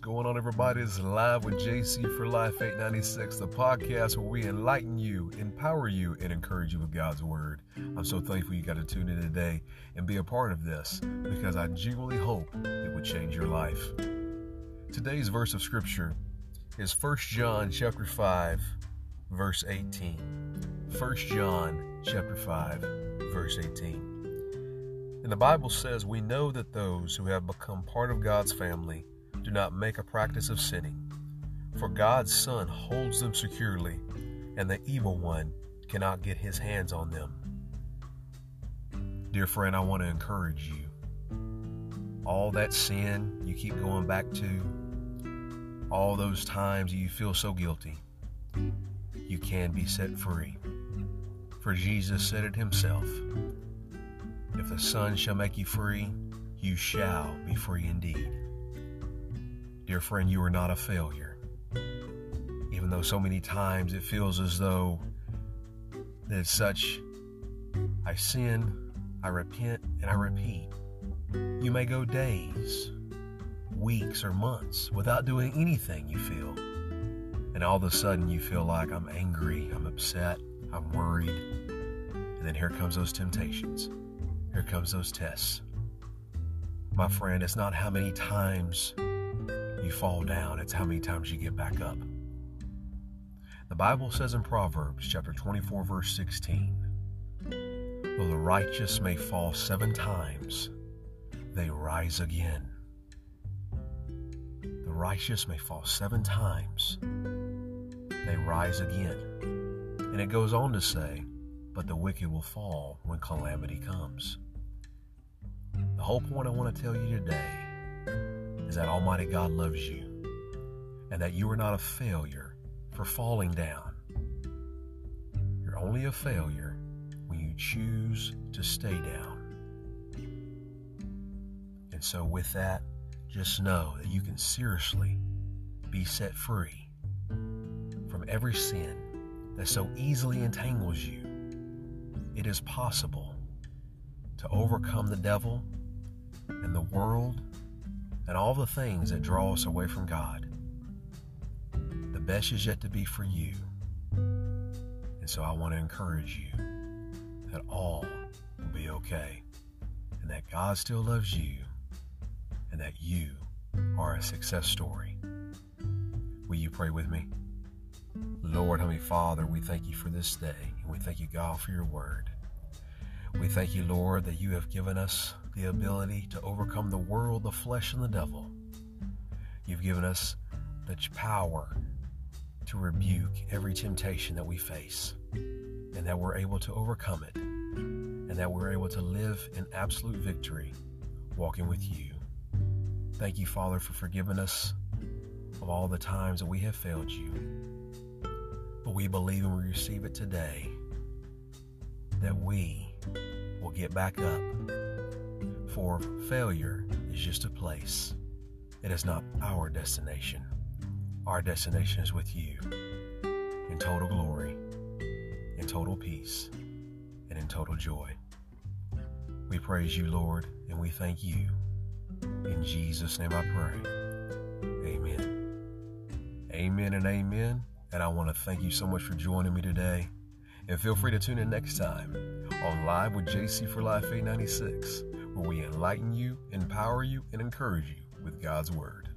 going on, everybody? It's live with JC for Life 896, the podcast where we enlighten you, empower you, and encourage you with God's Word. I'm so thankful you got to tune in today and be a part of this because I genuinely hope it would change your life. Today's verse of Scripture is 1 John chapter 5, verse 18. 1 John chapter 5, verse 18. And the Bible says, We know that those who have become part of God's family do not make a practice of sinning, for God's Son holds them securely, and the evil one cannot get his hands on them. Dear friend, I want to encourage you. All that sin you keep going back to, all those times you feel so guilty, you can be set free. For Jesus said it himself if the Son shall make you free, you shall be free indeed. Dear friend, you are not a failure. Even though so many times it feels as though that it's such, I sin, I repent, and I repeat. You may go days, weeks, or months without doing anything you feel. And all of a sudden you feel like I'm angry, I'm upset, I'm worried. And then here comes those temptations. Here comes those tests. My friend, it's not how many times you fall down, it's how many times you get back up. The Bible says in Proverbs chapter 24 verse 16, though the righteous may fall 7 times, they rise again. The righteous may fall 7 times, they rise again. And it goes on to say, but the wicked will fall when calamity comes. The whole point I want to tell you today is that Almighty God loves you and that you are not a failure for falling down. You're only a failure when you choose to stay down. And so, with that, just know that you can seriously be set free from every sin that so easily entangles you it is possible to overcome the devil and the world and all the things that draw us away from God. The best is yet to be for you. And so I want to encourage you that all will be okay and that God still loves you and that you are a success story. Will you pray with me? Lord, Heavenly Father, we thank you for this day, and we thank you, God, for your word. We thank you, Lord, that you have given us the ability to overcome the world, the flesh, and the devil. You've given us the power to rebuke every temptation that we face, and that we're able to overcome it, and that we're able to live in absolute victory, walking with you. Thank you, Father, for forgiving us of all the times that we have failed you. But we believe and we receive it today that we will get back up. For failure is just a place, it is not our destination. Our destination is with you in total glory, in total peace, and in total joy. We praise you, Lord, and we thank you. In Jesus' name I pray. Amen. Amen and amen. And I want to thank you so much for joining me today. And feel free to tune in next time on Live with JC for Life 896, where we enlighten you, empower you, and encourage you with God's Word.